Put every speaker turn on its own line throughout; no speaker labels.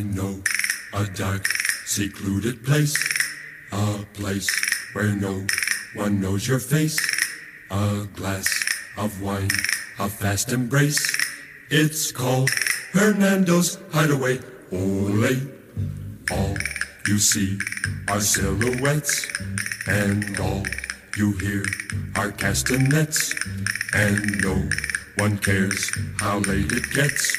I know a dark, secluded place, a place where no one knows your face, a glass of wine, a fast embrace. It's called Hernando's Hideaway. Ole, all you see are silhouettes, and all you hear are castanets, and no one cares how late it gets.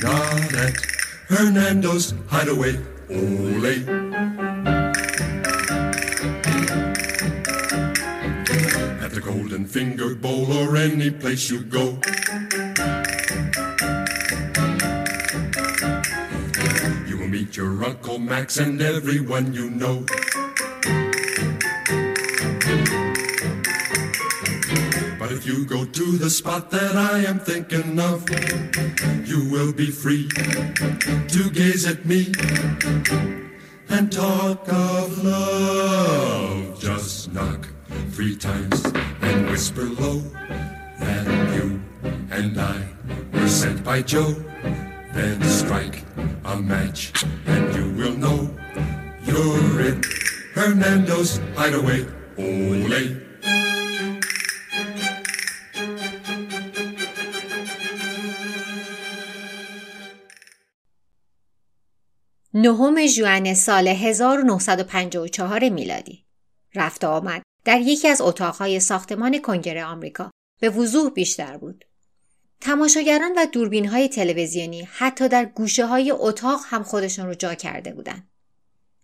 Not at Hernando's Hideaway. Ole. At the Golden Finger Bowl or any place you go. You will meet your Uncle Max and everyone you know. To the spot that I am thinking of, you will be free to gaze at me and talk of love. Just knock three times and whisper low that you and I were sent by Joe. Then strike a match and you will know you're in Hernando's hideaway. Ole.
نهم ژوئن سال 1954 میلادی رفت آمد در یکی از اتاقهای ساختمان کنگره آمریکا به وضوح بیشتر بود. تماشاگران و دوربین های تلویزیونی حتی در گوشه های اتاق هم خودشون رو جا کرده بودند.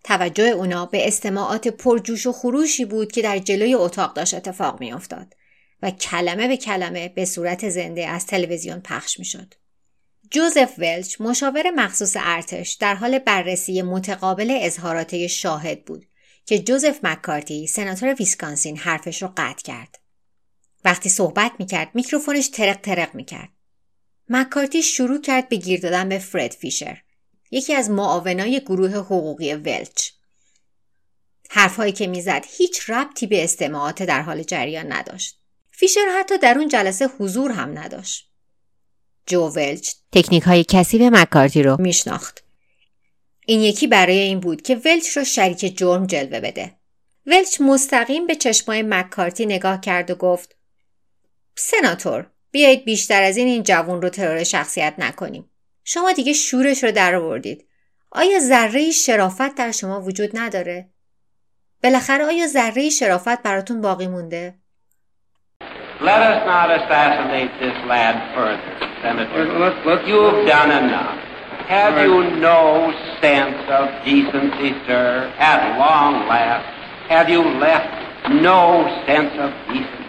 توجه اونا به استماعات پرجوش و خروشی بود که در جلوی اتاق داشت اتفاق میافتاد و کلمه به کلمه به صورت زنده از تلویزیون پخش می‌شد. جوزف ولچ مشاور مخصوص ارتش در حال بررسی متقابل اظهارات شاهد بود که جوزف مکارتی سناتور ویسکانسین حرفش رو قطع کرد. وقتی صحبت می‌کرد میکروفونش ترق ترق می‌کرد. مکارتی شروع کرد به گیر دادن به فرد فیشر یکی از معاونای گروه حقوقی ولچ. حرفهایی که می‌زد هیچ ربطی به استماعات در حال جریان نداشت. فیشر حتی در اون جلسه حضور هم نداشت. جو ولچ تکنیک های کسیب مکارتی رو میشناخت. این یکی برای این بود که ولچ رو شریک جرم جلوه بده. ولچ مستقیم به چشمای مکارتی نگاه کرد و گفت سناتور بیایید بیشتر از این این جوون رو ترور شخصیت نکنیم. شما دیگه شورش رو در آوردید. آیا ذره شرافت در شما وجود نداره؟ بالاخره آیا ذره شرافت براتون باقی مونده؟
Let us not assassinate this lad further, Senator. Look, look, You've done enough. Have you no sense of decency, sir? At long last, have you left no sense of decency?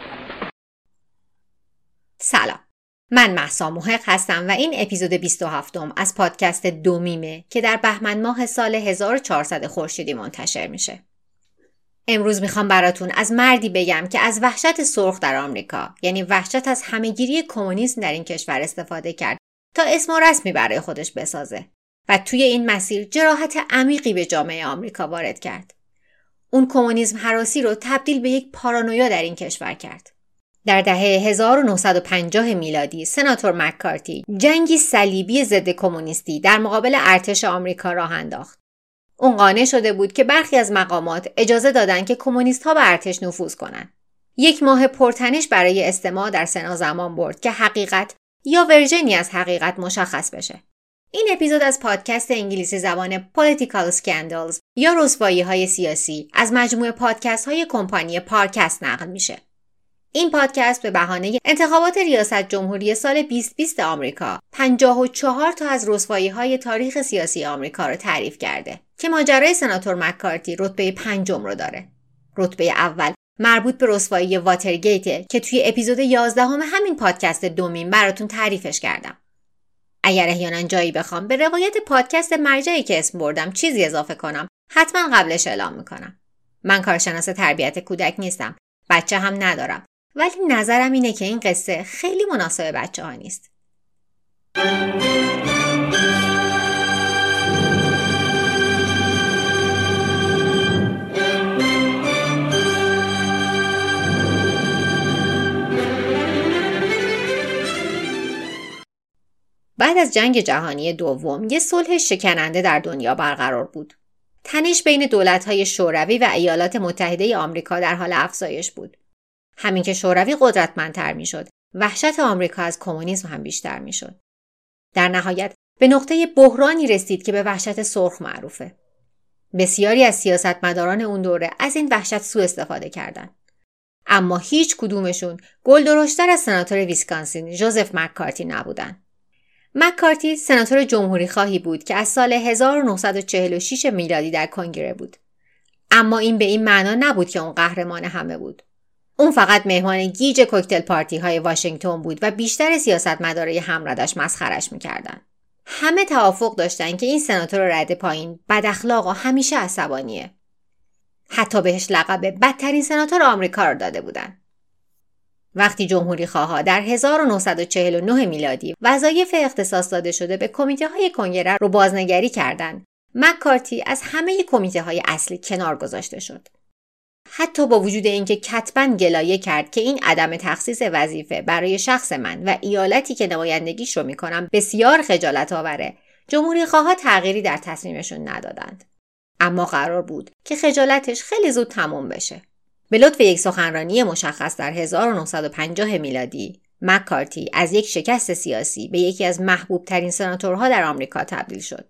سلام. من محسا محق هستم و این اپیزود 27 م از پادکست دومیمه که در بهمن ماه سال 1400 خورشیدی منتشر میشه. امروز می‌خوام براتون از مردی بگم که از وحشت سرخ در آمریکا یعنی وحشت از همهگیری کمونیسم در این کشور استفاده کرد تا اسم و رسمی برای خودش بسازه و توی این مسیر جراحت عمیقی به جامعه آمریکا وارد کرد. اون کمونیسم حراسی رو تبدیل به یک پارانویا در این کشور کرد. در دهه 1950 میلادی سناتور مکارتی جنگی صلیبی ضد کمونیستی در مقابل ارتش آمریکا راه انداخت. اون قانع شده بود که برخی از مقامات اجازه دادن که کمونیست ها به ارتش نفوذ کنند. یک ماه پرتنش برای استماع در سنا زمان برد که حقیقت یا ورژنی از حقیقت مشخص بشه. این اپیزود از پادکست انگلیسی زبان Political Scandals یا رسوایی های سیاسی از مجموعه پادکست های کمپانی پارکست نقل میشه. این پادکست به بهانه انتخابات ریاست جمهوری سال 2020 آمریکا 54 تا از رسوایی های تاریخ سیاسی آمریکا را تعریف کرده که ماجرای سناتور مکارتی رتبه پنجم رو داره. رتبه اول مربوط به رسوایی واترگیت که توی اپیزود 11 همه همین پادکست دومین براتون تعریفش کردم. اگر احیانا جایی بخوام به روایت پادکست مرجعی که اسم بردم چیزی اضافه کنم حتما قبلش اعلام می‌کنم. من کارشناس تربیت کودک نیستم. بچه هم ندارم. ولی نظرم اینه که این قصه خیلی مناسب بچه ها نیست. بعد از جنگ جهانی دوم یه صلح شکننده در دنیا برقرار بود. تنش بین دولت‌های شوروی و ایالات متحده آمریکا در حال افزایش بود. همین که شوروی قدرتمندتر می‌شد، وحشت آمریکا از کمونیسم هم بیشتر می‌شد. در نهایت به نقطه بحرانی رسید که به وحشت سرخ معروفه. بسیاری از سیاستمداران اون دوره از این وحشت سوء استفاده کردند. اما هیچ کدومشون گل درشتر از سناتور ویسکانسین جوزف مکارتی نبودن. مکارتی سناتور جمهوری خواهی بود که از سال 1946 میلادی در کنگره بود. اما این به این معنا نبود که اون قهرمان همه بود. اون فقط مهمان گیج کوکتل پارتی های واشنگتن بود و بیشتر سیاستمدارای همردش مسخرش می‌کردن. همه توافق داشتن که این سناتور رد پایین بد اخلاق و همیشه عصبانیه. حتی بهش لقب بدترین سناتور آمریکا رو داده بودن. وقتی جمهوری خواه در 1949 میلادی وظایف اختصاص داده شده به کمیته های کنگره رو بازنگری کردند، مکارتی از همه کمیته های اصلی کنار گذاشته شد. حتی با وجود اینکه کتبا گلایه کرد که این عدم تخصیص وظیفه برای شخص من و ایالتی که نمایندگیش رو می‌کنم بسیار خجالت آوره جمهوری خواه تغییری در تصمیمشون ندادند. اما قرار بود که خجالتش خیلی زود تموم بشه. به لطف یک سخنرانی مشخص در 1950 میلادی مکارتی از یک شکست سیاسی به یکی از محبوب ترین سناتورها در آمریکا تبدیل شد.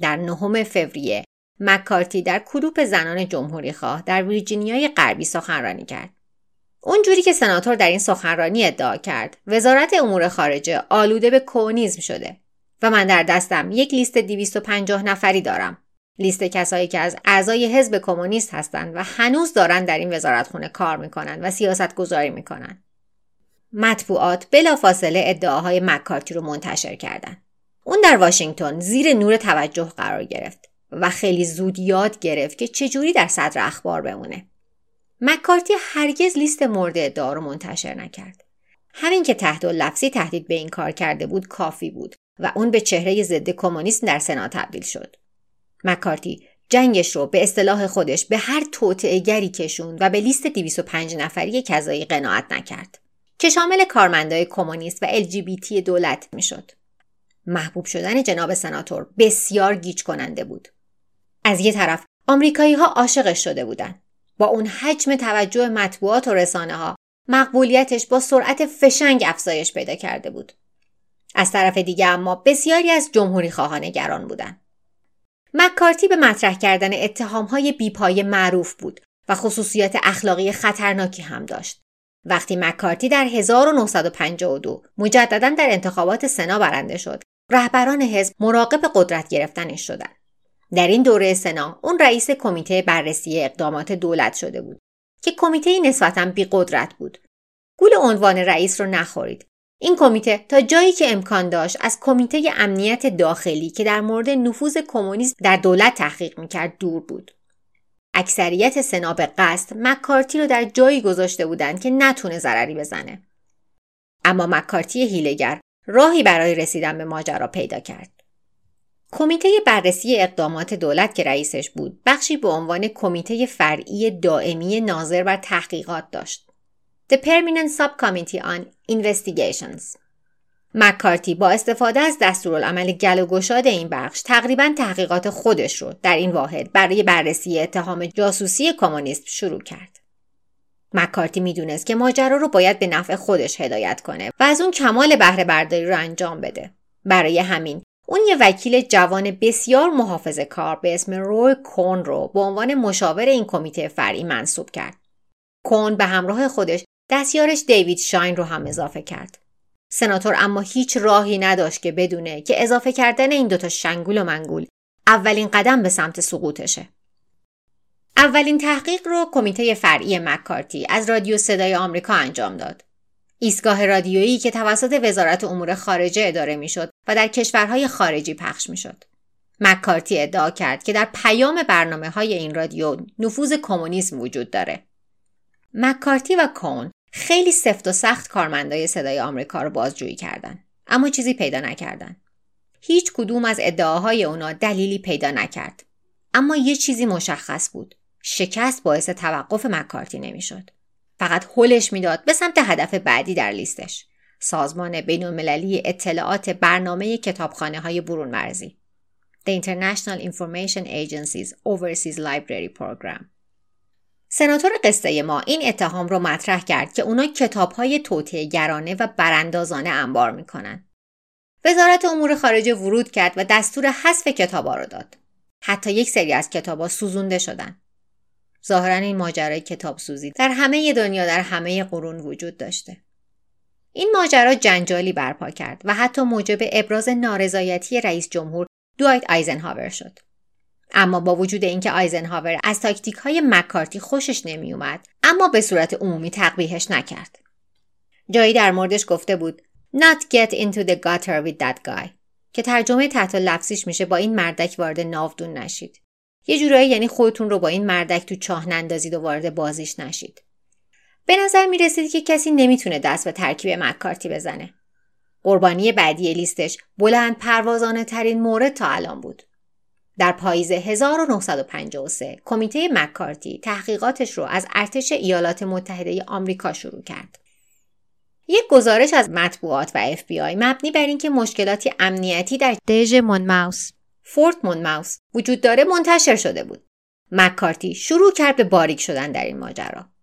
در نهم فوریه مکارتی در کلوپ زنان جمهوری خواه در ویرجینیای غربی سخنرانی کرد. اونجوری که سناتور در این سخنرانی ادعا کرد وزارت امور خارجه آلوده به کمونیسم شده و من در دستم یک لیست 250 نفری دارم لیست کسایی که از اعضای حزب کمونیست هستند و هنوز دارن در این وزارتخونه کار می‌کنن و سیاست گذاری می‌کنن. مطبوعات بلافاصله ادعاهای مکارتی رو منتشر کردند. اون در واشنگتن زیر نور توجه قرار گرفت و خیلی زود یاد گرفت که چجوری در صدر اخبار بمونه. مکارتی هرگز لیست مورد ادعا رو منتشر نکرد. همین که تحت و لفظی تهدید به این کار کرده بود کافی بود و اون به چهره ضد کمونیسم در سنا تبدیل شد. مکارتی جنگش رو به اصطلاح خودش به هر توطعهگری کشون و به لیست 205 نفری کذایی قناعت نکرد که شامل کارمندای کمونیست و LGBT دولت می‌شد. محبوب شدن جناب سناتور بسیار گیج کننده بود. از یه طرف آمریکایی ها عاشقش شده بودند. با اون حجم توجه مطبوعات و رسانه ها مقبولیتش با سرعت فشنگ افزایش پیدا کرده بود. از طرف دیگه اما بسیاری از جمهوری خواهان نگران بودند. مکارتی به مطرح کردن اتهام های بیپای معروف بود و خصوصیات اخلاقی خطرناکی هم داشت. وقتی مکارتی در 1952 مجددا در انتخابات سنا برنده شد، رهبران حزب مراقب قدرت گرفتنش شدند. در این دوره سنا اون رئیس کمیته بررسی اقدامات دولت شده بود که کمیته نسبتا بی قدرت بود. گول عنوان رئیس رو نخورید. این کمیته تا جایی که امکان داشت از کمیته امنیت داخلی که در مورد نفوذ کمونیسم در دولت تحقیق می‌کرد دور بود. اکثریت سنا به قصد مکارتی رو در جایی گذاشته بودند که نتونه ضرری بزنه. اما مکارتی هیلگر راهی برای رسیدن به ماجرا پیدا کرد. کمیته بررسی اقدامات دولت که رئیسش بود بخشی به عنوان کمیته فرعی دائمی ناظر بر تحقیقات داشت. The Permanent Subcommittee on Investigations مکارتی با استفاده از دستورالعمل گل و گشاد این بخش تقریبا تحقیقات خودش رو در این واحد برای بررسی اتهام جاسوسی کمونیست شروع کرد. مکارتی می‌دونست که ماجرا رو باید به نفع خودش هدایت کنه و از اون کمال بهره برداری رو انجام بده. برای همین اون یه وکیل جوان بسیار محافظه کار به اسم روی کون رو به عنوان مشاور این کمیته فرعی منصوب کرد. کون به همراه خودش دستیارش دیوید شاین رو هم اضافه کرد. سناتور اما هیچ راهی نداشت که بدونه که اضافه کردن این دوتا شنگول و منگول اولین قدم به سمت سقوطشه. اولین تحقیق رو کمیته فرعی مکارتی از رادیو صدای آمریکا انجام داد. ایستگاه رادیویی که توسط وزارت امور خارجه اداره می‌شد و در کشورهای خارجی پخش می‌شد. مکارتی ادعا کرد که در پیام برنامه های این رادیو نفوذ کمونیسم وجود داره. مکارتی و کون خیلی سفت و سخت کارمندای صدای آمریکا رو بازجویی کردند اما چیزی پیدا نکردند. هیچ کدوم از ادعاهای اونا دلیلی پیدا نکرد. اما یه چیزی مشخص بود. شکست باعث توقف مکارتی نمی‌شد. فقط هلش می‌داد به سمت هدف بعدی در لیستش سازمان بینالمللی اطلاعات برنامه کتابخانه های برون مرزی The International Information Agency's Overseas Library Program سناتور قصه ما این اتهام رو مطرح کرد که اونا کتاب های توطعه گرانه و براندازانه انبار می‌کنن. وزارت امور خارجه ورود کرد و دستور حذف کتابا رو داد. حتی یک سری از کتابا سوزونده شدن. ظاهرا این ماجرای کتاب سوزی در همه دنیا در همه قرون وجود داشته. این ماجرا جنجالی برپا کرد و حتی موجب ابراز نارضایتی رئیس جمهور دوایت آیزنهاور شد. اما با وجود اینکه آیزنهاور از تاکتیک های مکارتی خوشش نمی اومد اما به صورت عمومی تقبیهش نکرد. جایی در موردش گفته بود Not get into the gutter with that guy که ترجمه تحت لفظیش میشه با این مردک وارد ناودون نشید. یه جورایی یعنی خودتون رو با این مردک تو چاه نندازید و وارد بازیش نشید. به نظر می رسید که کسی نمی‌تونه دست به ترکیب مکارتی بزنه. قربانی بعدی لیستش بلند پروازانه ترین مورد تا الان بود. در پاییز 1953 کمیته مکارتی تحقیقاتش رو از ارتش ایالات متحده آمریکا شروع کرد. یک گزارش از مطبوعات و اف بی آی مبنی بر اینکه مشکلاتی امنیتی در دژ مونماوس Fort Monmouth وجود داره منتشر شده بود. مکارتی شروع کرد به باریک شدن در این ماجرا.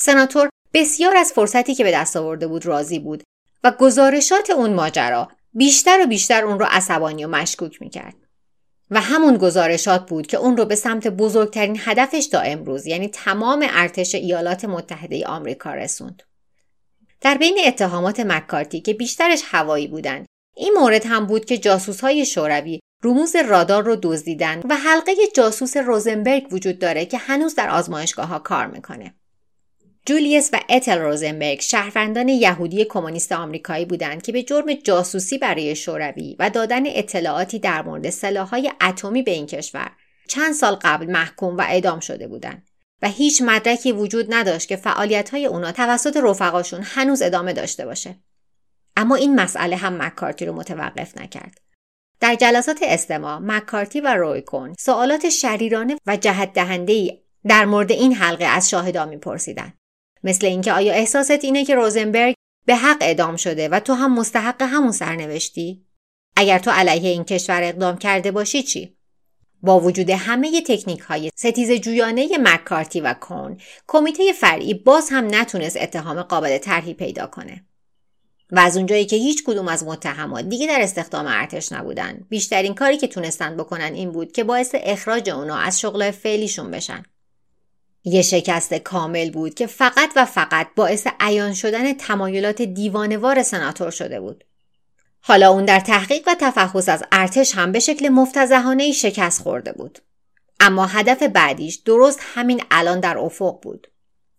سناتور بسیار از فرصتی که به دست آورده بود راضی بود و گزارشات اون ماجرا بیشتر و بیشتر اون رو عصبانی و مشکوک می‌کرد. و همون گزارشات بود که اون رو به سمت بزرگترین هدفش تا امروز یعنی تمام ارتش ایالات متحده آمریکا رسوند. در بین اتهامات مکارتی که بیشترش هوایی بودند این مورد هم بود که جاسوس های شوروی رموز رادار رو دزدیدن و حلقه جاسوس روزنبرگ وجود داره که هنوز در آزمایشگاه ها کار می‌کنه. جولیس و اتل روزنبرگ شهروندان یهودی کمونیست آمریکایی بودند که به جرم جاسوسی برای شوروی و دادن اطلاعاتی در مورد سلاحهای اتمی به این کشور چند سال قبل محکوم و اعدام شده بودند و هیچ مدرکی وجود نداشت که فعالیت‌های اونا توسط رفقاشون هنوز ادامه داشته باشه. اما این مسئله هم مکارتی رو متوقف نکرد. در جلسات استماع مکارتی و رویکون سوالات شریرانه و جهت دهنده در مورد این حلقه از شاهدان میپرسیدند. مثل اینکه آیا احساست اینه که روزنبرگ به حق اعدام شده و تو هم مستحق همون سرنوشتی؟ اگر تو علیه این کشور اقدام کرده باشی چی؟ با وجود همه تکنیک های ستیز جویانه مکارتی و کون کمیته فرعی باز هم نتونست اتهام قابل طرحی پیدا کنه و از اونجایی که هیچ کدوم از متهمات دیگه در استخدام ارتش نبودن بیشترین کاری که تونستن بکنن این بود که باعث اخراج اونا از شغل فعلیشون بشن یه شکست کامل بود که فقط و فقط باعث عیان شدن تمایلات دیوانوار سناتور شده بود. حالا اون در تحقیق و تفحص از ارتش هم به شکل مفتضحانه شکست خورده بود. اما هدف بعدیش درست همین الان در افق بود.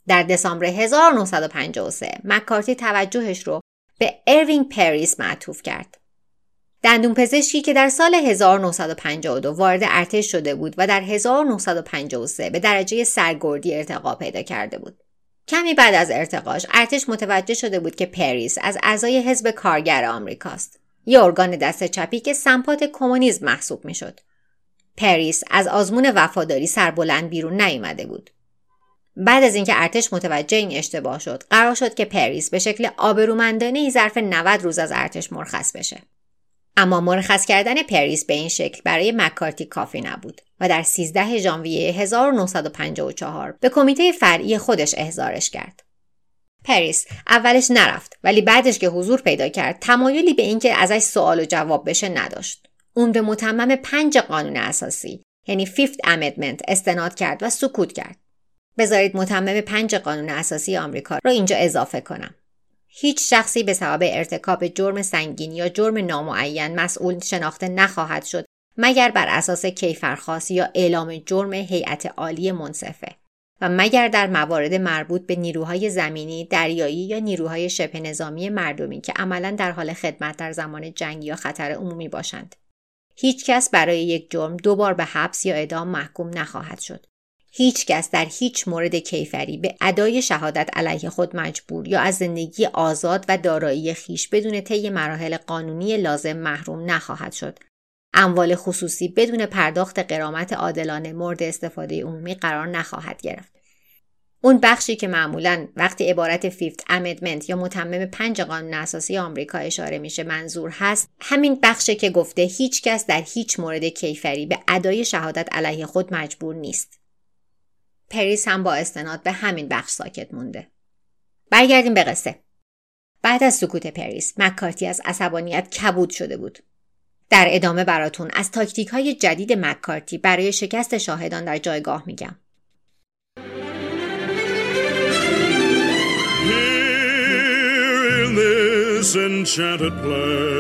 در دسامبر 1953 مکارتی توجهش رو به اروینگ پریس معطوف کرد. دندون پزشکی که در سال 1952 وارد ارتش شده بود و در 1953 به درجه سرگردی ارتقا پیدا کرده بود. کمی بعد از ارتقاش ارتش متوجه شده بود که پریس از اعضای حزب کارگر آمریکاست. یه ارگان دست چپی که سمپات کمونیسم محسوب می‌شد. پریس از آزمون وفاداری سربلند بیرون نیامده بود. بعد از اینکه ارتش متوجه این اشتباه شد، قرار شد که پریس به شکل آبرومندانه ای ظرف 90 روز از ارتش مرخص بشه. اما مرخص کردن پریس به این شکل برای مکارتی کافی نبود و در 13 ژانویه 1954 به کمیته فرعی خودش احضارش کرد. پریس اولش نرفت ولی بعدش که حضور پیدا کرد تمایلی به اینکه ازش سوال و جواب بشه نداشت. اون به متمم پنج قانون اساسی یعنی Fifth Amendment استناد کرد و سکوت کرد. بذارید متمم پنج قانون اساسی آمریکا رو اینجا اضافه کنم. هیچ شخصی به سبب ارتکاب جرم سنگین یا جرم نامعین مسئول شناخته نخواهد شد مگر بر اساس کیفرخواست یا اعلام جرم هیئت عالی منصفه و مگر در موارد مربوط به نیروهای زمینی، دریایی یا نیروهای شبه نظامی مردمی که عملا در حال خدمت در زمان جنگ یا خطر عمومی باشند. هیچ کس برای یک جرم دو بار به حبس یا اعدام محکوم نخواهد شد. هیچ کس در هیچ مورد کیفری به ادای شهادت علیه خود مجبور یا از زندگی آزاد و دارایی خیش بدون طی مراحل قانونی لازم محروم نخواهد شد. اموال خصوصی بدون پرداخت قرامت عادلانه مورد استفاده عمومی قرار نخواهد گرفت. اون بخشی که معمولا وقتی عبارت Fifth Amendment یا متمم پنج قانون اساسی آمریکا اشاره میشه منظور هست همین بخشی که گفته هیچ کس در هیچ مورد کیفری به ادای شهادت علیه خود مجبور نیست پریس هم با استناد به همین بخش ساکت مونده. برگردیم به قصه. بعد از سکوت پریس مکارتی از عصبانیت کبود شده بود. در ادامه براتون از تاکتیک های جدید مکارتی برای شکست شاهدان در جایگاه میگم.
This enchanted place,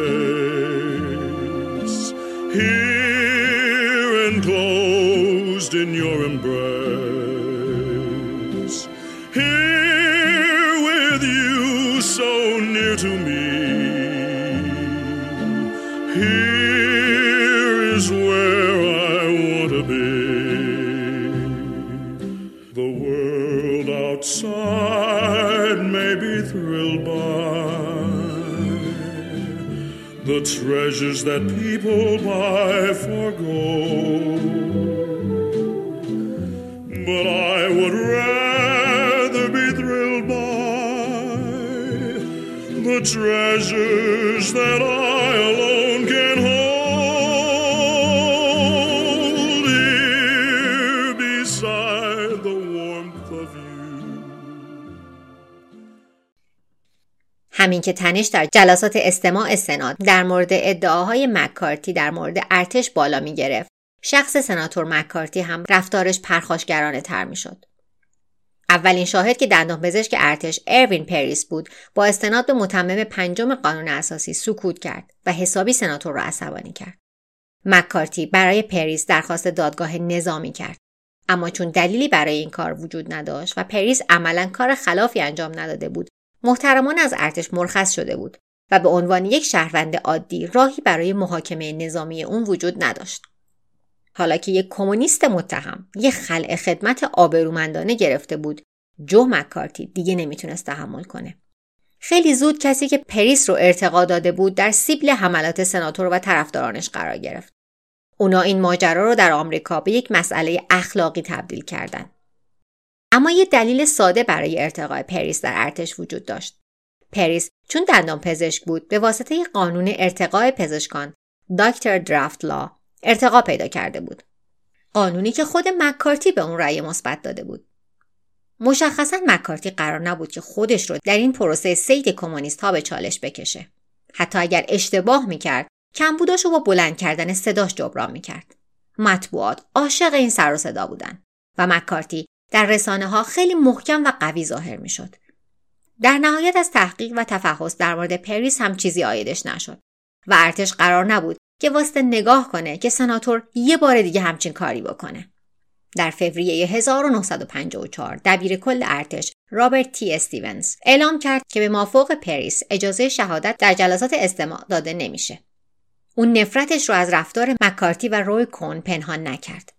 here enclosed in your embrace, outside may be thrilled by the treasures that people buy for gold. But I would rather be thrilled by the treasures that I alone
همین که تنش در جلسات استماع سنات در مورد ادعاهای مکارتی در مورد ارتش بالا می گرفت شخص سناتور مکارتی هم رفتارش پرخاشگرانه تر می شد. اولین شاهد که دندان پزشک ارتش اروین پریس بود با استناد به متمم پنجم قانون اساسی سکوت کرد و حسابی سناتور را عصبانی کرد. مکارتی برای پریس درخواست دادگاه نظامی کرد. اما چون دلیلی برای این کار وجود نداشت و پریس عملا کار خلافی انجام نداده بود محترمانه از ارتش مرخص شده بود و به عنوان یک شهروند عادی راهی برای محاکمه نظامی اون وجود نداشت. حالا که یک کمونیست متهم یک خلع خدمت آبرومندانه گرفته بود جو مکارتی دیگه نمی‌تونست تحمل کنه. خیلی زود کسی که پریس رو ارتقا داده بود در سیبل حملات سناتور و طرفدارانش قرار گرفت. اونا این ماجرا رو در آمریکا به یک مسئله اخلاقی تبدیل کردند. اما یه دلیل ساده برای ارتقای پریس در ارتش وجود داشت. پریس چون دندان پزشک بود به واسطه قانون ارتقای پزشکان Doctor Draft Law ارتقا پیدا کرده بود. قانونی که خود مکارتی به اون رأی مثبت داده بود. مشخصا مکارتی قرار نبود که خودش رو در این پروسه صید کمونیست ها به چالش بکشه. حتی اگر اشتباه می‌کرد کمبوداش رو با بلند کردن صداش جبران می‌کرد. مطبوعات عاشق این سر و صدا بودن و مکارتی در رسانه ها خیلی محکم و قوی ظاهر می شد. در نهایت از تحقیق و تفحص در مورد پریس هم چیزی عایدش نشد و ارتش قرار نبود که وایسته نگاه کنه که سناتور یه بار دیگه همچین کاری بکنه. در فوریه 1954 دبیر کل ارتش رابرت تی استیونز اعلام کرد که به مافوق پریس اجازه شهادت در جلسات استماع داده نمیشه. اون نفرتش رو از رفتار مکارتی و روی کون پنهان نکرد.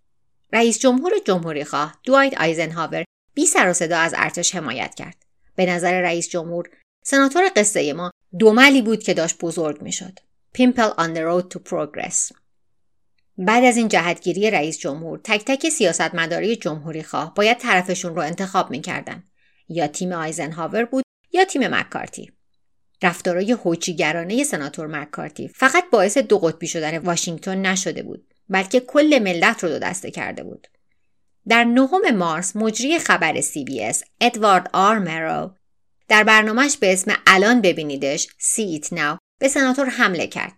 رئیس جمهور جمهوری خواه دوایت آیزنهاور بی سر و صدا از ارتش حمایت کرد. به نظر رئیس جمهور سناتور قصه ما دوملی بود که داشت بزرگ می شد. Pimple on the road to progress. بعد از این جهتگیری رئیس جمهور تک تک سیاستمداری جمهوری خواه باید طرفشون رو انتخاب می‌کردن یا تیم آیزنهاور بود یا تیم مکارتی رفتارای هوچیگرانه سناتور مکارتی فقط باعث دو قطبی شدن واشنگتن نشده بود بلکه کل ملت رو دو دسته کرده بود در نهم مارس مجری خبر سی بی اس ادوارد آر مرو در برنامهش به اسم الان ببینیدش See It Now به سناتور حمله کرد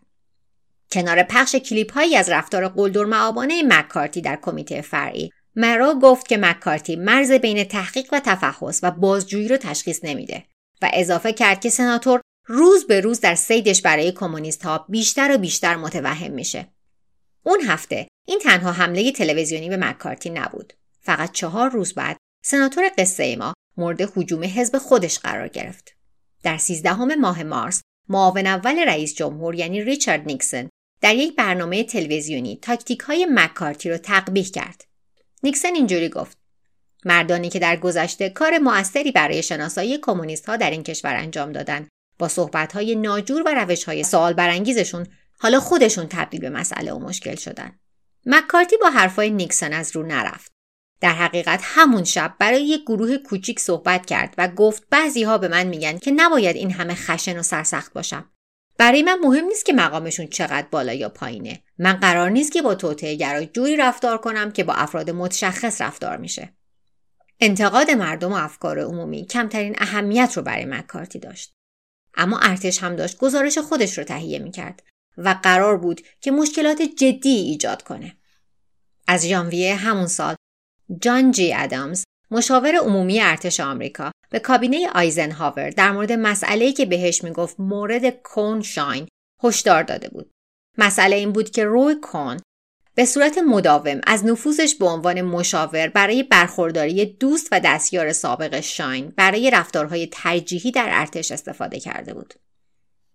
کنار پخش کلیپ هایی از رفتار قلدر مآبانه مکارتی در کمیته فرعی مرو گفت که مکارتی مرز بین تحقیق و تفحص و بازجویی رو تشخیص نمیده و اضافه کرد که سناتور روز به روز در سیدش برای کمونیست ها بیشتر و بیشتر متوهم میشه. اون هفته این تنها حمله تلویزیونی به مکارتی نبود. فقط چهار روز بعد سناتور قصه ما مورد حجوم حزب خودش قرار گرفت. در سیزدهم ماه مارس معاون اول رئیس جمهور یعنی ریچارد نیکسون در یک برنامه تلویزیونی تاکتیک های مکارتی رو تقبیح کرد. نیکسون اینجوری گفت مردانی که در گذشته کار موثری برای شناسایی کمونیست ها در این کشور انجام دادن با صحبت های ناجور و روش های سوال برانگیزشون حالا خودشون تبدیل به مسئله و مشکل شدن. مکارتی با حرفای نیکسون از رو نرفت. در حقیقت همون شب برای یک گروه کوچیک صحبت کرد و گفت بعضی ها به من میگن که نباید این همه خشن و سرسخت باشم. برای من مهم نیست که مقامشون چقدر بالا یا پایینه. من قرار نیست که با توطعه گرا جوری رفتار کنم که با افراد متشخص رفتار میشه. انتقاد مردم و افکار عمومی کمترین اهمیت رو برای مکارتی داشت. اما ارتش هم داشت گزارش خودش رو تهیه می‌کرد و قرار بود که مشکلات جدی ایجاد کنه. از ژانویه همون سال جان جی ادامز مشاور عمومی ارتش آمریکا به کابینه آیزنهاور در مورد مسئله‌ای که بهش می‌گفت مورد کون شاین هشدار داده بود. مسئله این بود که روی کون به صورت مداوم از نفوذش به عنوان مشاور برای برخورداری دوست و دستیار سابق شاین برای رفتارهای ترجیحی در ارتش استفاده کرده بود.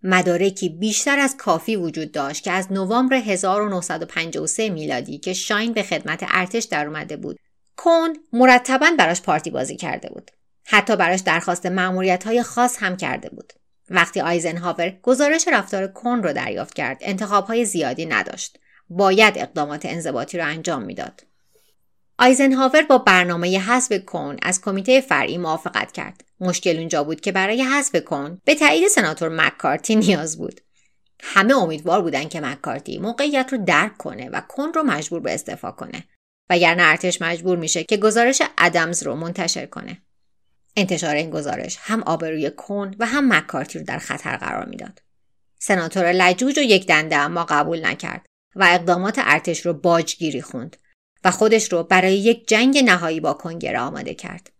مدارکی بیشتر از کافی وجود داشت که از نوامبر 1953 میلادی که شاین به خدمت ارتش در اومده بود کون مرتبا براش پارتی بازی کرده بود. حتی براش درخواست معمولیت های خاص هم کرده بود. وقتی آیزنهاور گزارش رفتار کون رو دریافت کرد انتخاب های زیادی نداشت. باید اقدامات انضباطی را انجام می‌داد. آیزنهاور با برنامه حذف کون از کمیته فرعی موافقت کرد. مشکل اونجا بود که برای حذف کون به تایید سناتور مکارتی نیاز بود. همه امیدوار بودن که مکارتی موقعیت رو درک کنه و کون رو مجبور به استعفا کنه. وگرنه ارتش مجبور میشه که گزارش ادمز رو منتشر کنه. انتشار این گزارش هم آبروی کون و هم مکارتی رو در خطر قرار می‌داد. سناتور لجوج و یک دنده اما قبول نکرد و اقدامات ارتش رو باجگیری خوند و خودش رو برای یک جنگ نهایی با کنگره آماده کرد.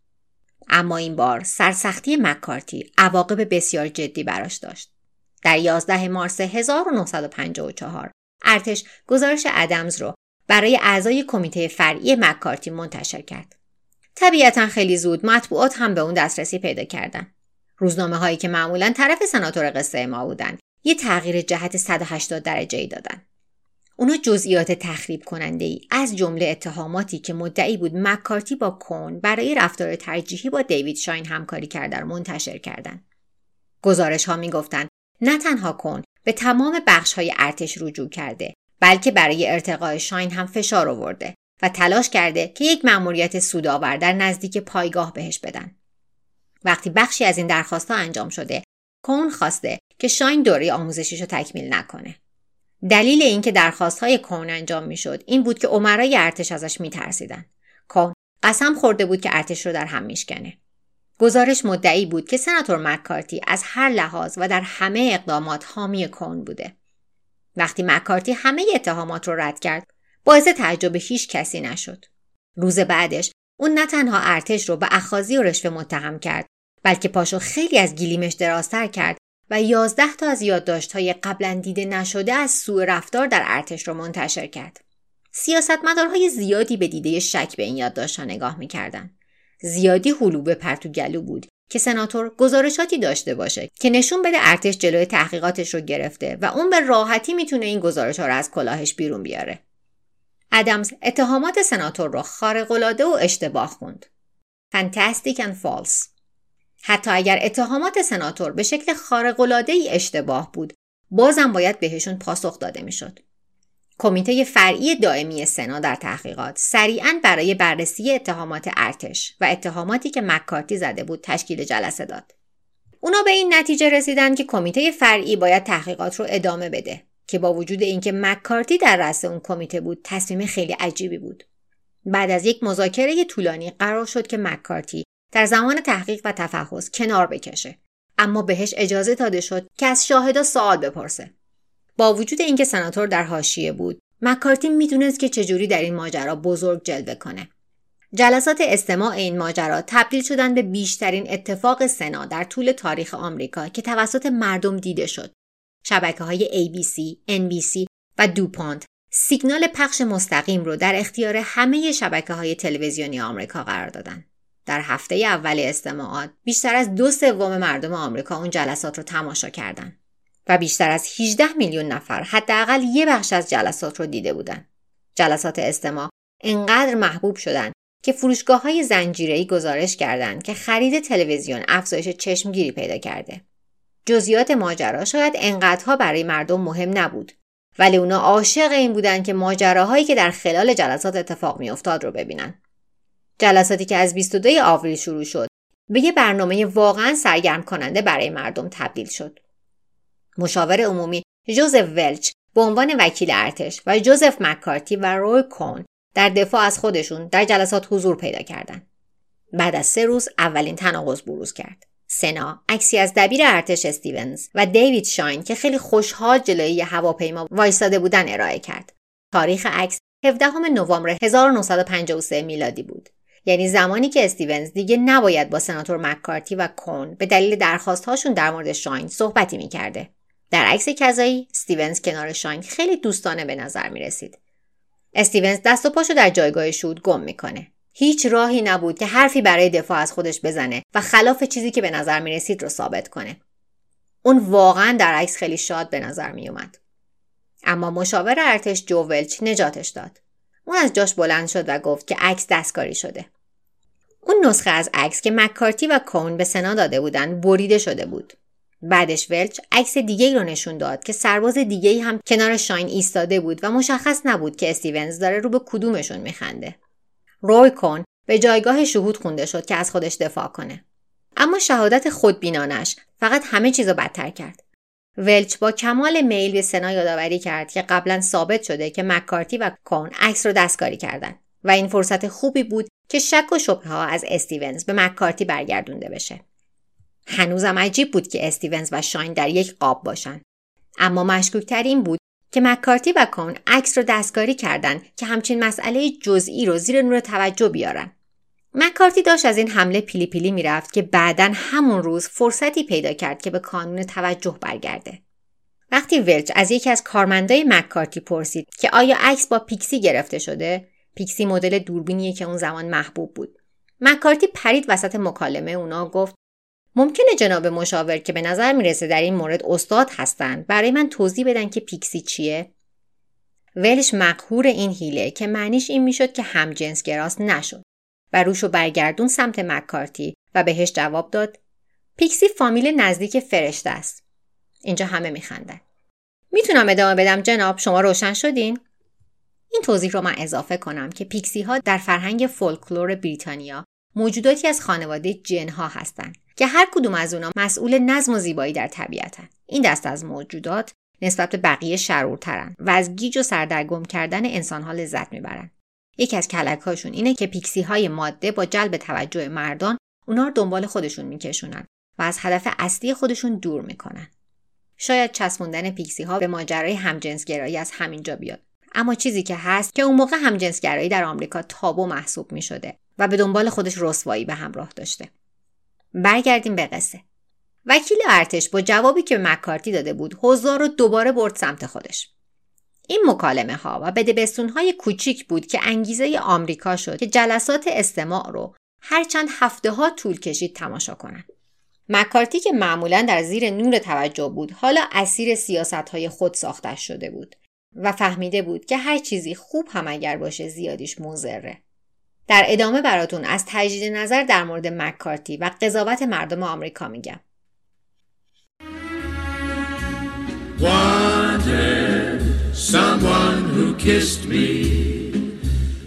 اما این بار سرسختی مکارتی عواقب بسیار جدی براش داشت. در 11 مارس 1954 ارتش گزارش ادمز رو برای اعضای کمیته فرعی مکارتی منتشر کرد. طبیعتا خیلی زود مطبوعات هم به اون دسترسی پیدا کردن. روزنامه هایی که معمولا طرف سناتور قصه ما بودن یه تغییر جهت 180 درجه ای دادن. اونا جزئیات تخریب کننده ای از جمله اتهاماتی که مدعی بود مکارتی با کون برای رفتار ترجیحی با دیوید شاین همکاری کرده رو منتشر کردند. گزارش ها می نه تنها کون به تمام بخش های ارتش رجوع کرده بلکه برای ارتقای شاین هم فشار آورده و تلاش کرده که یک مأموریت سودآور در نزدیک پایگاه بهش بدن. وقتی بخشی از این درخواست ها انجام شده، کون خواسته که شاین دوره آموزشیش رو تکمیل نکنه. دلیل اینکه درخواست های کون انجام می‌شد این بود که عمرای ارتش ازش میترسیدن. کون قسم خورده بود که ارتش رو در هم میشکنه. گزارش مدعی بود که سناتور مکارتی از هر لحاظ و در همه اقدامات حامی کون بوده. وقتی مکارتی همه اتهامات رو رد کرد باعث تعجب هیچ کسی نشد. روز بعدش اون نه تنها ارتش رو به اخاذی و رشوه متهم کرد بلکه پاشو خیلی از گلیمش درازتر کرد و یازده تا از یادداشت‌های قبلا دیده نشده از سوء رفتار در ارتش را منتشر کرد. سیاستمدارهای زیادی به دیده شک به این یادداشت‌ها نگاه می‌کردند. زیادی حلو پرتو گلو بود که سناتور گزارشاتی داشته باشه که نشون بده ارتش جلوی تحقیقاتش رو گرفته و اون به راحتی می‌تونه این گزارش ها رو از کلاهش بیرون بیاره. ادمز اتهامات سناتور رو خارق‌العاده و اشتباه خوند. Fantastic and false. حتی اگر اتهامات سناتور به شکل خارق‌العاده ای اشتباه بود بازم باید بهشون پاسخ داده می‌شد. کمیته فرعی دائمی سنا در تحقیقات سریعا برای بررسی اتهامات ارتش و اتهاماتی که مکارتی زده بود تشکیل جلسه داد. اونا به این نتیجه رسیدن که کمیته فرعی باید تحقیقات رو ادامه بده که با وجود اینکه مکارتی در رأس اون کمیته بود تصمیم خیلی عجیبی بود. بعد از یک مذاکره طولانی قرار شد که مکارتی در زمان تحقیق و تفحص کنار بکشه. اما بهش اجازه داده شد که از شاهدا سوال بپرسه. با وجود اینکه سناتور در حاشیه بود مکارتی می‌دونست که چجوری در این ماجرا بزرگ جلوه کنه. جلسات استماع این ماجرا تبدیل شدن به بیشترین اتفاق سنا در طول تاریخ آمریکا که توسط مردم دیده شد. شبکه های ABC, NBC و دوپانت سیگنال پخش مستقیم رو در اختیار همه شبکه های تلویزیونی آمریکا قرار دادن. در هفته اول استماعات بیشتر از دو سوم مردم آمریکا اون جلسات رو تماشا کردند و بیشتر از 18 میلیون نفر حداقل یه بخش از جلسات رو دیده بودن. جلسات استماع انقدر محبوب شدن که فروشگاه های زنجیره‌ای گزارش کردند که خرید تلویزیون افزایش چشمگیری پیدا کرده. جزئیات ماجرا شاید انقدرها برای مردم مهم نبود ولی اونا عاشق این بودن که ماجراهایی که در خلال جلسات اتفاق میافتاد رو ببینن. جلساتی که از 22 آوریل شروع شد به یه برنامه واقعا سرگرم کننده برای مردم تبدیل شد. مشاور عمومی جوزف ولچ به عنوان وکیل ارتش و جوزف مکارتی و روی کون در دفاع از خودشون در جلسات حضور پیدا کردند. بعد از سه روز اولین تناقض بروز کرد. سنا عکسی از دبیر ارتش استیونز و دیوید شاین که خیلی خوشحال جلوی هواپیما وایستاده بودن ارائه کرد. تاریخ عکس 17 نوامبر 1953 میلادی بود. یعنی زمانی که استیونز دیگه نباید با سناتور مکارتی و کون به دلیل درخواست هاشون در مورد شاین صحبتی می‌کرده. در عکس کذایی استیونز کنار شاین خیلی دوستانه به نظر می رسید. استیونز دست و پاشو در جایگاه شود گم می‌کنه. هیچ راهی نبود که حرفی برای دفاع از خودش بزنه و خلاف چیزی که به نظر می رسید رو ثابت کنه. اون واقعا در عکس خیلی شاد به نظر می اومد. اما مشاور ارتش جو ولچ نجاتش داد. اون از جاش بلند شد و گفت که عکس دستکاری شده. اون نسخه از عکس که مکارتی و کون به سنا داده بودن بریده شده بود. بعدش ولچ عکس دیگه رو نشون داد که سرباز دیگه هم کنار شاین ایستاده بود و مشخص نبود که استیونز داره رو به کدومشون میخنده. روی کون به جایگاه شهود خونده شد که از خودش دفاع کنه. اما شهادت خودبینانش فقط همه چیزو بدتر کرد. ولچ با کمال میل به سنا یادآوری کرد که قبلا ثابت شده که مکارتی و کون عکس رو دستکاری کردن و این فرصت خوبی بود که شک و شبه ها از استیونز به مکارتی برگردونده بشه. هنوزم عجیب بود که استیونز و شاین در یک قاب باشن. اما مشکوکتر این بود که مکارتی و کون عکس رو دستکاری کردند که همچین مسئله جزئی رو زیر نور توجه بیارن. مکارتی داشت از این حمله پیلی پیلی می‌رفت که بعدا همون روز فرصتی پیدا کرد که به کانون توجه برگرده. وقتی ولچ از یکی از کارمندای مکارتی پرسید که آیا عکس با پیکسی گرفته شده پیکسی مدل دوربینیه که اون زمان محبوب بود. مکارتی پرید وسط مکالمه اونا گفت ممکنه جناب مشاور که به نظر می‌رسه در این مورد استاد هستند برای من توضیح بدن که پیکسی چیه؟ ولش مقهور این هیله که معنیش این می‌شد که گراست نشد و روشو برگردون سمت مکارتی و بهش جواب داد پیکسی فامیل نزدیک فرشته است. اینجا همه میخندن. می‌تونم ادامه بدم جناب؟ شما روشن شدین؟ این توضیح رو من اضافه کنم که پیکسی ها در فرهنگ فولکلور بریتانیا موجوداتی از خانواده جن ها هستند که هر کدوم از اونا مسئول نظم و زیبایی در طبیعتن. این دست از موجودات نسبت به بقیه شرورترن و از گیج و سردرگم کردن انسانها لذت می‌برن. یکی از کلکهاشون اینه که پیکسی های ماده با جلب توجه مردان اونا رو دنبال خودشون میکشونن و از هدف اصلی خودشون دور می‌کنن. شاید چسبوندن پیکسی ها به ماجرای همجنسگرایی از همینجا بیاد. اما چیزی که هست که اون موقع همجنسگرایی در آمریکا تابو محسوب می شده و به دنبال خودش رسوایی به همراه داشته. برگردیم به قصه. وکیل ارتش با جوابی که مکارتی داده بود حضار رو دوباره برد سمت خودش. این مکالمه ها و بدبستون های کوچیک بود که انگیزه آمریکا شد که جلسات استماع رو هر چند هفته ها طول کشید تماشا کنند. مکارتی که معمولا در زیر نور توجه بود حالا اسیر سیاست های خود ساخته شده بود و فهمیده بود که هر چیزی خوب هم اگر باشه زیادیش مزره. در ادامه براتون از تجدید نظر در مورد مکارتی و قضاوت مردم آمریکا میگم. Wanted someone who kissed me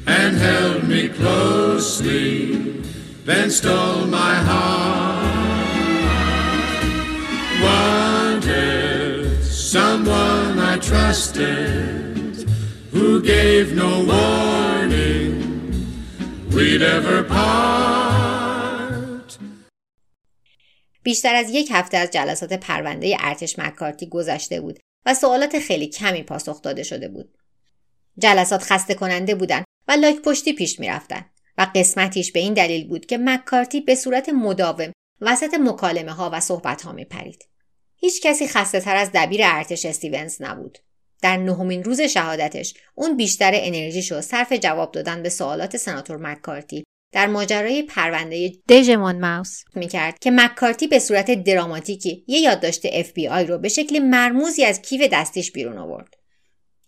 and held me then stole my heart. Wanted someone I trusted who gave no warning we'd ever part. بیشتر از یک هفته از جلسات پرونده ارتش مکارتی گذشته بود و سوالات خیلی کمی پاسخ داده شده بود. جلسات خسته کننده بودند و لاک پشتی پیش می رفتن و قسمتیش به این دلیل بود که مکارتی به صورت مداوم وسط مکالمه ها و صحبت ها می پرید. هیچ کسی خسته تر از دبیر ارتش استیونز نبود. در نهمین روز شهادتش اون بیشتر انرژیشو صرف جواب دادن به سوالات سناتور مکارتی در ماجرای پرونده دژ مونماوس می‌کرد که مکارتی به صورت دراماتیکی یه یادداشت اف بی آی رو به شکل مرموزی از کیف دستیش بیرون آورد.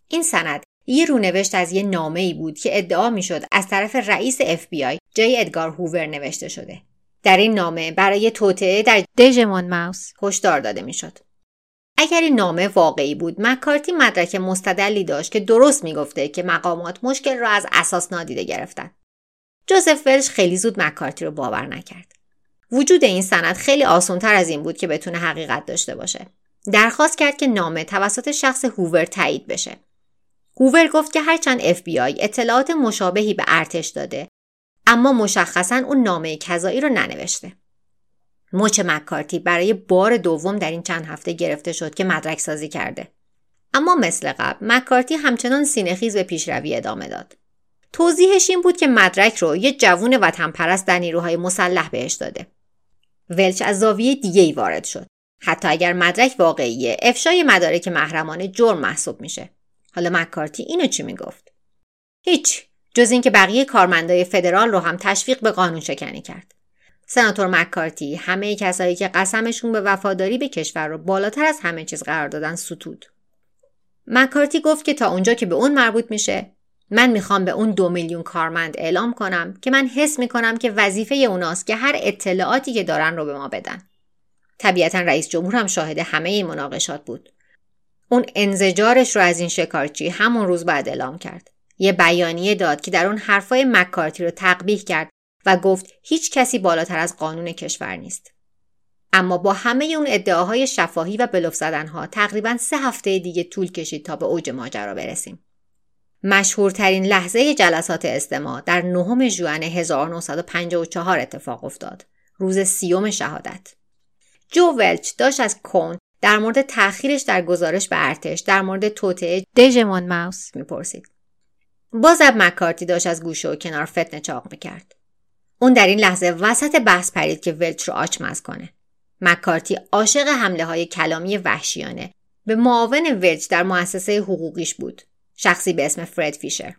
این سند یه رونوشت از یه نامه ای بود که ادعا می‌شد از طرف رئیس اف بی آی جی ادگار هوور نوشته شده. در این نامه برای توطئه در دژ مونماوس هشدار داده می‌شد. اگر این نامه واقعی بود مکارتی مدرک مستدلی داشت که درست می‌گفته که مقامات مشکل را از اساس نادیده گرفتند جوزف ولش خیلی زود مکارتی رو باور نکرد. وجود این سند خیلی آسانتر از این بود که بتونه حقیقت داشته باشه. درخواست کرد که نامه توسط شخص هوور تایید بشه. هوور گفت که هرچند FBI اطلاعات مشابهی به ارتش داده اما مشخصا اون نامه کذایی رو ننوشته. مچ مکارتی برای بار دوم در این چند هفته گرفته شد که مدرک سازی کرده. اما مثل قبل مکارتی همچنان سینهخیز به پیشروی ادامه داد. توضیحش این بود که مدرک رو یه جوون وطن پرست در نیروهای مسلح بهش داده. ولچ از زاویه دیگه ای وارد شد. حتی اگر مدرک واقعیه افشای مدارک محرمانه جرم محسوب میشه. حالا مکارتی اینو چی می‌گفت؟ هیچ جز اینکه بقیه کارمندای فدرال رو هم تشویق به قانون شکنی کرد. سناتور مکارتی همه کسایی که قسمشون به وفاداری به کشور رو بالاتر از همه چیز قرار دادن ستود. مکارتی گفت که تا اونجا که به اون مربوط میشه من می‌خوام به اون دو میلیون کارمند اعلام کنم که من حس می‌کنم که وظیفه اوناست که هر اطلاعاتی که دارن رو به ما بدن. طبیعتا رئیس جمهور هم شاهد همه مناقشات بود. اون انزجارش رو از این شکارچی همون روز بعد اعلام کرد. یه بیانیه داد که در اون حرفای مکارتی رو تقبیح کرد و گفت هیچ کسی بالاتر از قانون کشور نیست. اما با همه اون ادعاهای شفاهی و بلوف زدنها تقریبا سه هفته دیگه طول کشید تا به اوج ماجرا برسیم. مشهورترین لحظه جلسات استماع در نهم ژوئن 1954 اتفاق افتاد. روز سیوم شهادت. جو ولچ داشت از کون در مورد تأخیرش در گزارش به ارتش در مورد توطعه دژمون ماوس می‌پرسید. باز اب مکارتی داشت از گوشه و کنار فتنه چاق می‌کرد. اون در این لحظه وسط بحث پرید که ولچ رو آچمز کنه. مکارتی عاشق حمله های کلامی وحشیانه به معاون ولچ در مؤسسه حقوقیش بود. شخصی به اسم فرد فیشر.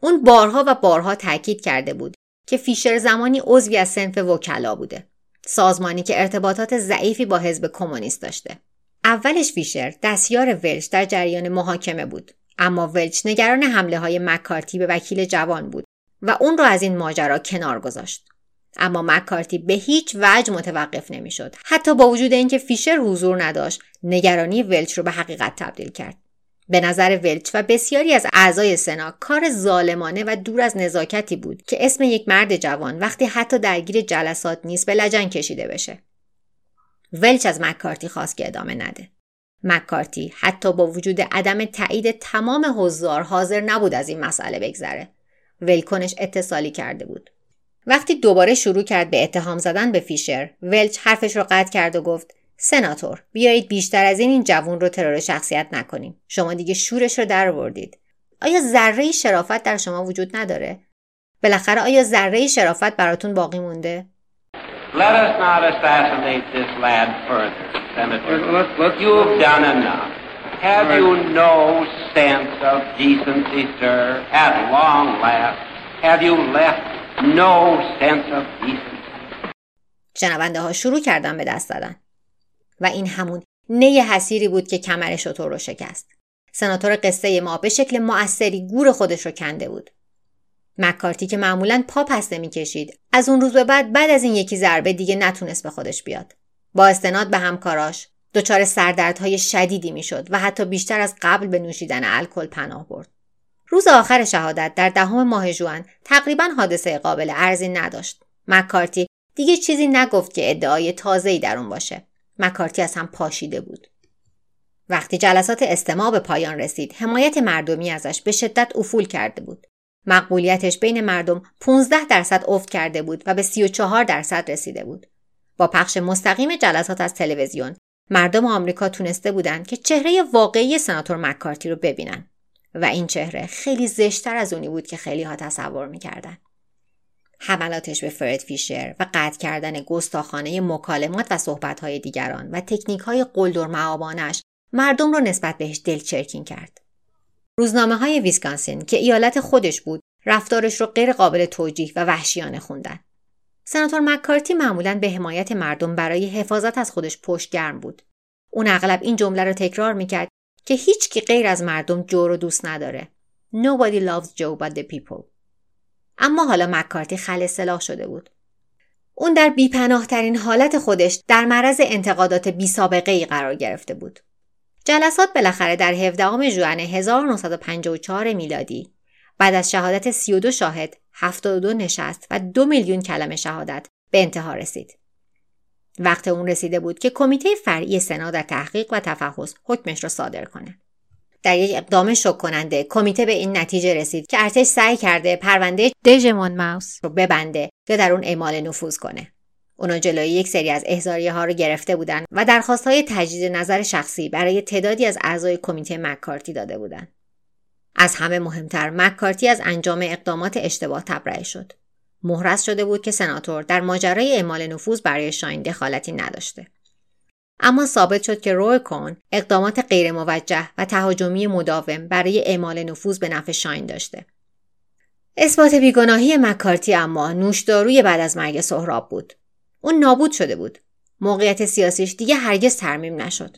اون بارها و بارها تاکید کرده بود که فیشر زمانی عضوی از سنف وکلا بوده. سازمانی که ارتباطات ضعیفی با حزب کمونیست داشته. اولش فیشر دستیار ولچ در جریان محاکمه بود اما ولچ نگران حمله های مکارتی به وکیل جوان بود و اون رو از این ماجرا کنار گذاشت. اما مکارتی به هیچ وجه متوقف نمی‌شد. حتی با وجود اینکه فیشر حضور نداشت، نگرانی ولچ رو به حقیقت تبدیل کرد. به نظر ولچ و بسیاری از اعضای سنا کار ظالمانه و دور از نزاکتی بود که اسم یک مرد جوان وقتی حتی درگیر جلسات نیست به لجن کشیده بشه. ولچ از مکارتی خواست که ادامه نده. مکارتی حتی با وجود عدم تایید تمام حضار حاضر نبود از این مسئله بگذره. ولکنش اتصالی کرده بود. وقتی دوباره شروع کرد به اتهام زدن به فیشر، ولچ حرفش رو قطع کرد و گفت سناتور بیایید بیشتر از این این جوون رو ترور شخصیت نکنیم. شما دیگه شورش رو در آوردید. آیا ذره شرافت در شما وجود نداره؟ بالاخره آیا ذره شرافت براتون باقی مونده؟
Let us not assassinate this lad further, Senator. Look, look, You've done enough. Have you no sense of decency, sir? At long last, have you left no sense of decency?
شنونده ها شروع کردن به دست دادن. و این همون نی حسیری بود که کمر شطور رو شکست. سناتور قصه ما به شکل مؤثری گور خودش رو کنده بود. مکارتی که معمولا پا پسته می‌کشید. از اون روز به بعد بعد از این یکی ضربه دیگه نتونست به خودش بیاد. با استناد به همکاراش. دچار سردردهای شدیدی می‌شد و حتی بیشتر از قبل به نوشیدن الکل پناه برد. روز آخر شهادت در دهم ماه ژوئن تقریبا حادثه قابل ارزی نداشت. مکارتی دیگه چیزی نگفت که ادعای تازه‌ای در اون باشه. مکارتی از هم پاشیده بود. وقتی جلسات استماع به پایان رسید حمایت مردمی ازش به شدت افول کرده بود. مقبولیتش بین مردم 15 درصد افت کرده بود و به 34 درصد رسیده بود. با پخش مستقیم جلسات از تلویزیون مردم آمریکا تونسته بودند که چهره واقعی سناتور مکارتی رو ببینن و این چهره خیلی زشتر از اونی بود که خیلی ها تصور می‌کردن. حملاتش به فرد فیشر و قطع کردن گستاخانه مکالمات و صحبتهای دیگران و تکنیک های قلدر مردم رو نسبت بهش دلچرکین کرد. روزنامه های ویسکانسین که ایالت خودش بود رفتارش رو غیر قابل توجیه و وحشیانه خوندن. سناتور مکارتی معمولا به حمایت مردم برای حفاظت از خودش پشتگرم بود. اون اغلب این جمله رو تکرار می‌کرد که هیچ کی غیر از مردم جو رو دوست نداره. Nobody loves Joe but the people. اما حالا مکارتی خل سلاح شده بود. اون در بیپناهترین حالت خودش در معرض انتقادات بی سابقه ای قرار گرفته بود. جلسات بالاخره در 17 ژوئن 1954 میلادی بعد از شهادت 32 شاهد 72 نشست و دو میلیون کلمه شهادت به انتها رسید. وقت اون رسیده بود که کمیته فرعی سنا در تحقیق و تفحص حکمش را صادر کنه. در یک اقدام شک کننده کمیته به این نتیجه رسید که ارتش سعی کرده پرونده دژمون ماوس رو ببنده یا در اون اعمال نفوذ کنه. اونا جلوی یک سری از احضاریه ها رو گرفته بودن و درخواست های تجدید نظر شخصی برای تعدادی از اعضای کمیته مکارتی داده بودند. از همه مهمتر مکارتی از انجام اقدامات اشتباه تبرئه شد. مهرس شده بود که سناتور در ماجرای اعمال نفوذ برای شاین دخالتی نداشته. اما ثابت شد که روی کون اقدامات غیرموجه و تهاجمی مداوم برای اعمال نفوذ به نفع شاین داشته. اثبات بیگناهی مکارتی اما نوشداروی بعد از مرگ سهراب بود. اون نابود شده بود. موقعیت سیاسیش دیگه هرگز ترمیم نشد.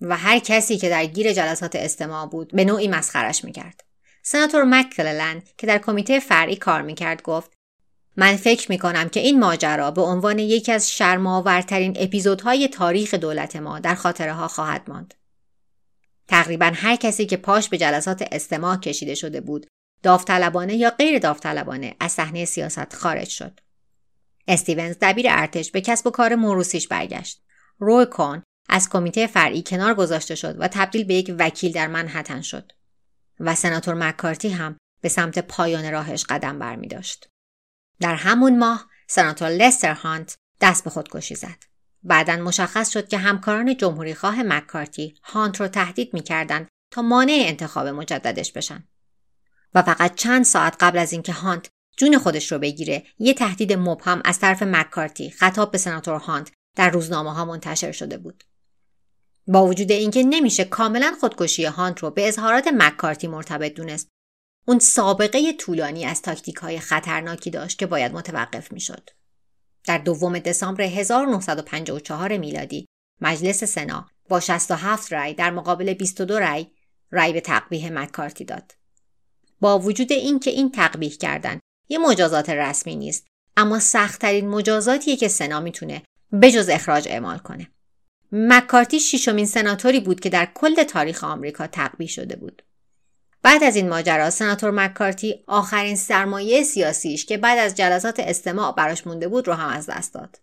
و هر کسی که در گیر جلسات استماع بود به نوعی مسخرش می‌کرد. سناتور مککللن که در کمیته فرعی کار می‌کرد گفت من فکر می‌کنم که این ماجرا به عنوان یکی از شرماورترین اپیزودهای تاریخ دولت ما در خاطره ها خواهد ماند. تقریبا هر کسی که پاش به جلسات استماع کشیده شده بود داوطلبانه یا غیر داوطلبانه از صحنه سیاست خارج شد. استیونز دبیر ارتش به کسب و کار موروسیش برگشت. روی کون از کمیته فرعی کنار گذاشته شد و تبدیل به یک وکیل در منحتن شد. و سناتور مکارتی هم به سمت پایان راهش قدم برمی داشت. در همون ماه سناتور لستر هانت دست به خودکشی زد. بعدا مشخص شد که همکاران جمهوری خواه مکارتی هانت رو تهدید می‌کردند تا مانع انتخاب مجددش بشن. و فقط چند ساعت قبل از اینکه هانت جون خودش رو بگیره یه تهدید مبهم از طرف مکارتی خطاب به سناتور هانت در روزنامه ها منتشر شده بود. با وجود اینکه نمیشه کاملا خودکشی هانت رو به اظهارات مکارتی مرتبط دونست اون سابقه طولانی از تاکتیک های خطرناکی داشت که باید متوقف می‌شد. در دوم دسامبر 1954 میلادی مجلس سنا با 67 رأی در مقابل 22 رأی رأی به تقبیه مکارتی داد. با وجود اینکه این تقبیه کردن یه مجازات رسمی نیست اما سختترین مجازاتیه که سنا می‌تونه بجز اخراج اعمال کنه. مکارتی ششمین سناتوری بود که در کل تاریخ آمریکا تقبیه شده بود. بعد از این ماجرا سناتور مکارتی آخرین سرمایه سیاسیش که بعد از جلسات استماع براش مونده بود رو هم از دست داد.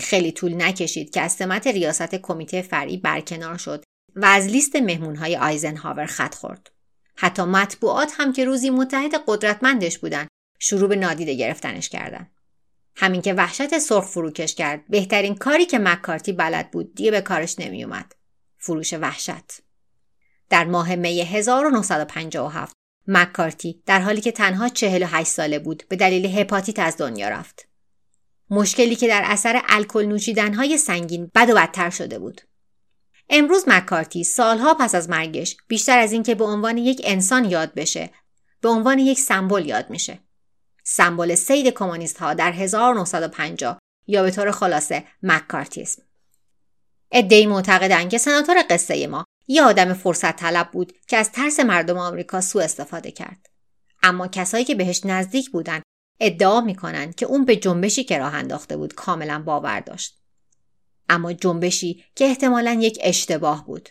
خیلی طول نکشید که از سمت ریاست کمیته فرعی برکنار شد و از لیست مهمونهای آیزنهاور خط خورد. حتی مطبوعات هم که روزی متحد قدرتمندش بودن شروع به نادیده گرفتنش کردن. همین که وحشت سرخ فروکش کرد بهترین کاری که مکارتی بلد بود دیگه به کارش نمیومد. فروش وحشت. در ماه می 1957 مکارتی در حالی که تنها 48 ساله بود به دلیل هپاتیت از دنیا رفت. مشکلی که در اثر الکل نوشیدنهای سنگین بد و بدتر شده بود. امروز مکارتی سالها پس از مرگش بیشتر از اینکه به عنوان یک انسان یاد بشه به عنوان یک سمبل یاد میشه. سمبل سید کمونیست ها در 1950 یا به طور خلاصه مکارتیسم. ادعی معتقدند که سناتور قصه ما یه آدم فرصت طلب بود که از ترس مردم آمریکا سوء استفاده کرد. اما کسایی که بهش نزدیک بودن ادعا می‌کنن که اون به جنبشی که راه انداخته بود کاملا باور داشت. اما جنبشی که احتمالا یک اشتباه بود.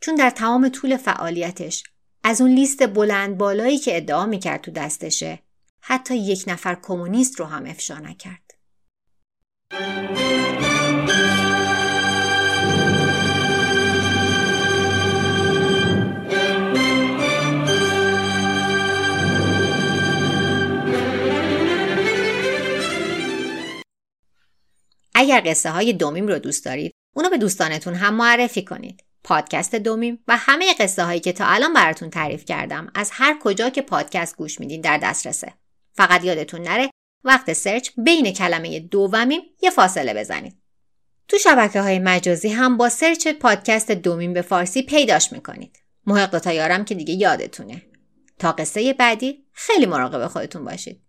چون در تمام طول فعالیتش از اون لیست بلند بالایی که ادعا می‌کرد تو دستشه حتی یک نفر کمونیست رو هم افشا نکرد. اگر قصه های دومیم رو دوست دارید اونو به دوستانتون هم معرفی کنید. پادکست دومیم و همه قصه هایی که تا الان براتون تعریف کردم از هر کجا که پادکست گوش میدین در دسترسه. فقط یادتون نره وقت سرچ بین کلمه دومیم یه فاصله بزنید. تو شبکه های مجازی هم با سرچ پادکست دومیم به فارسی پیداش می‌کنید. محق تایارم که دیگه یادتونه. تا قصه بعدی خیلی مراقب خودتون باشید.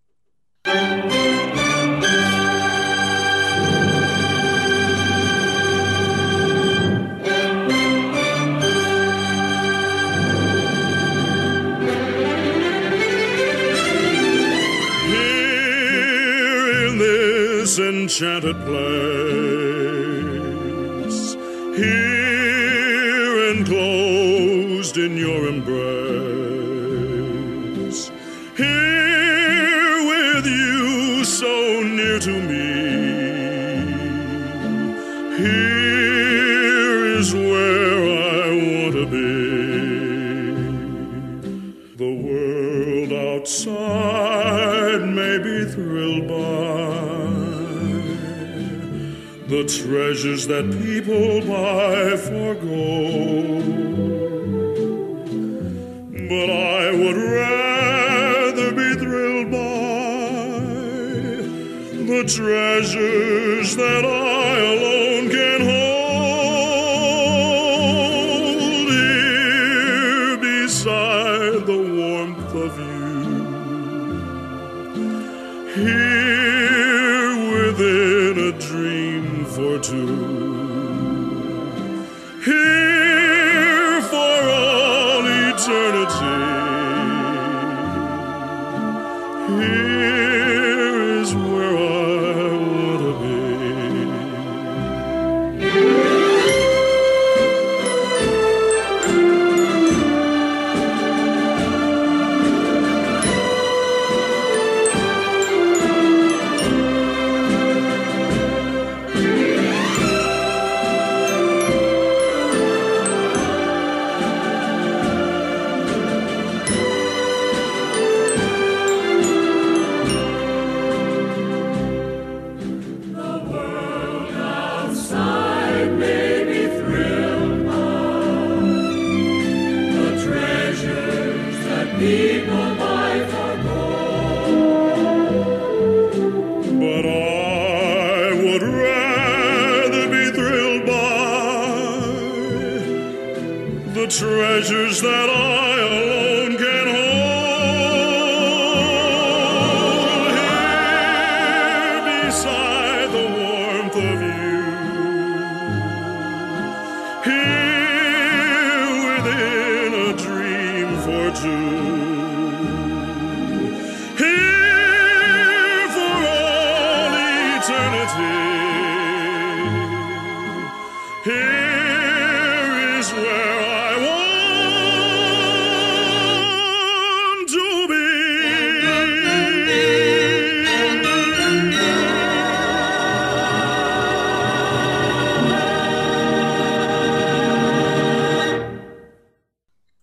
this enchanted place. Here enclosed in your embrace. Here with you so near to me. the treasures that people buy for gold. But I would rather be thrilled by the treasures that I.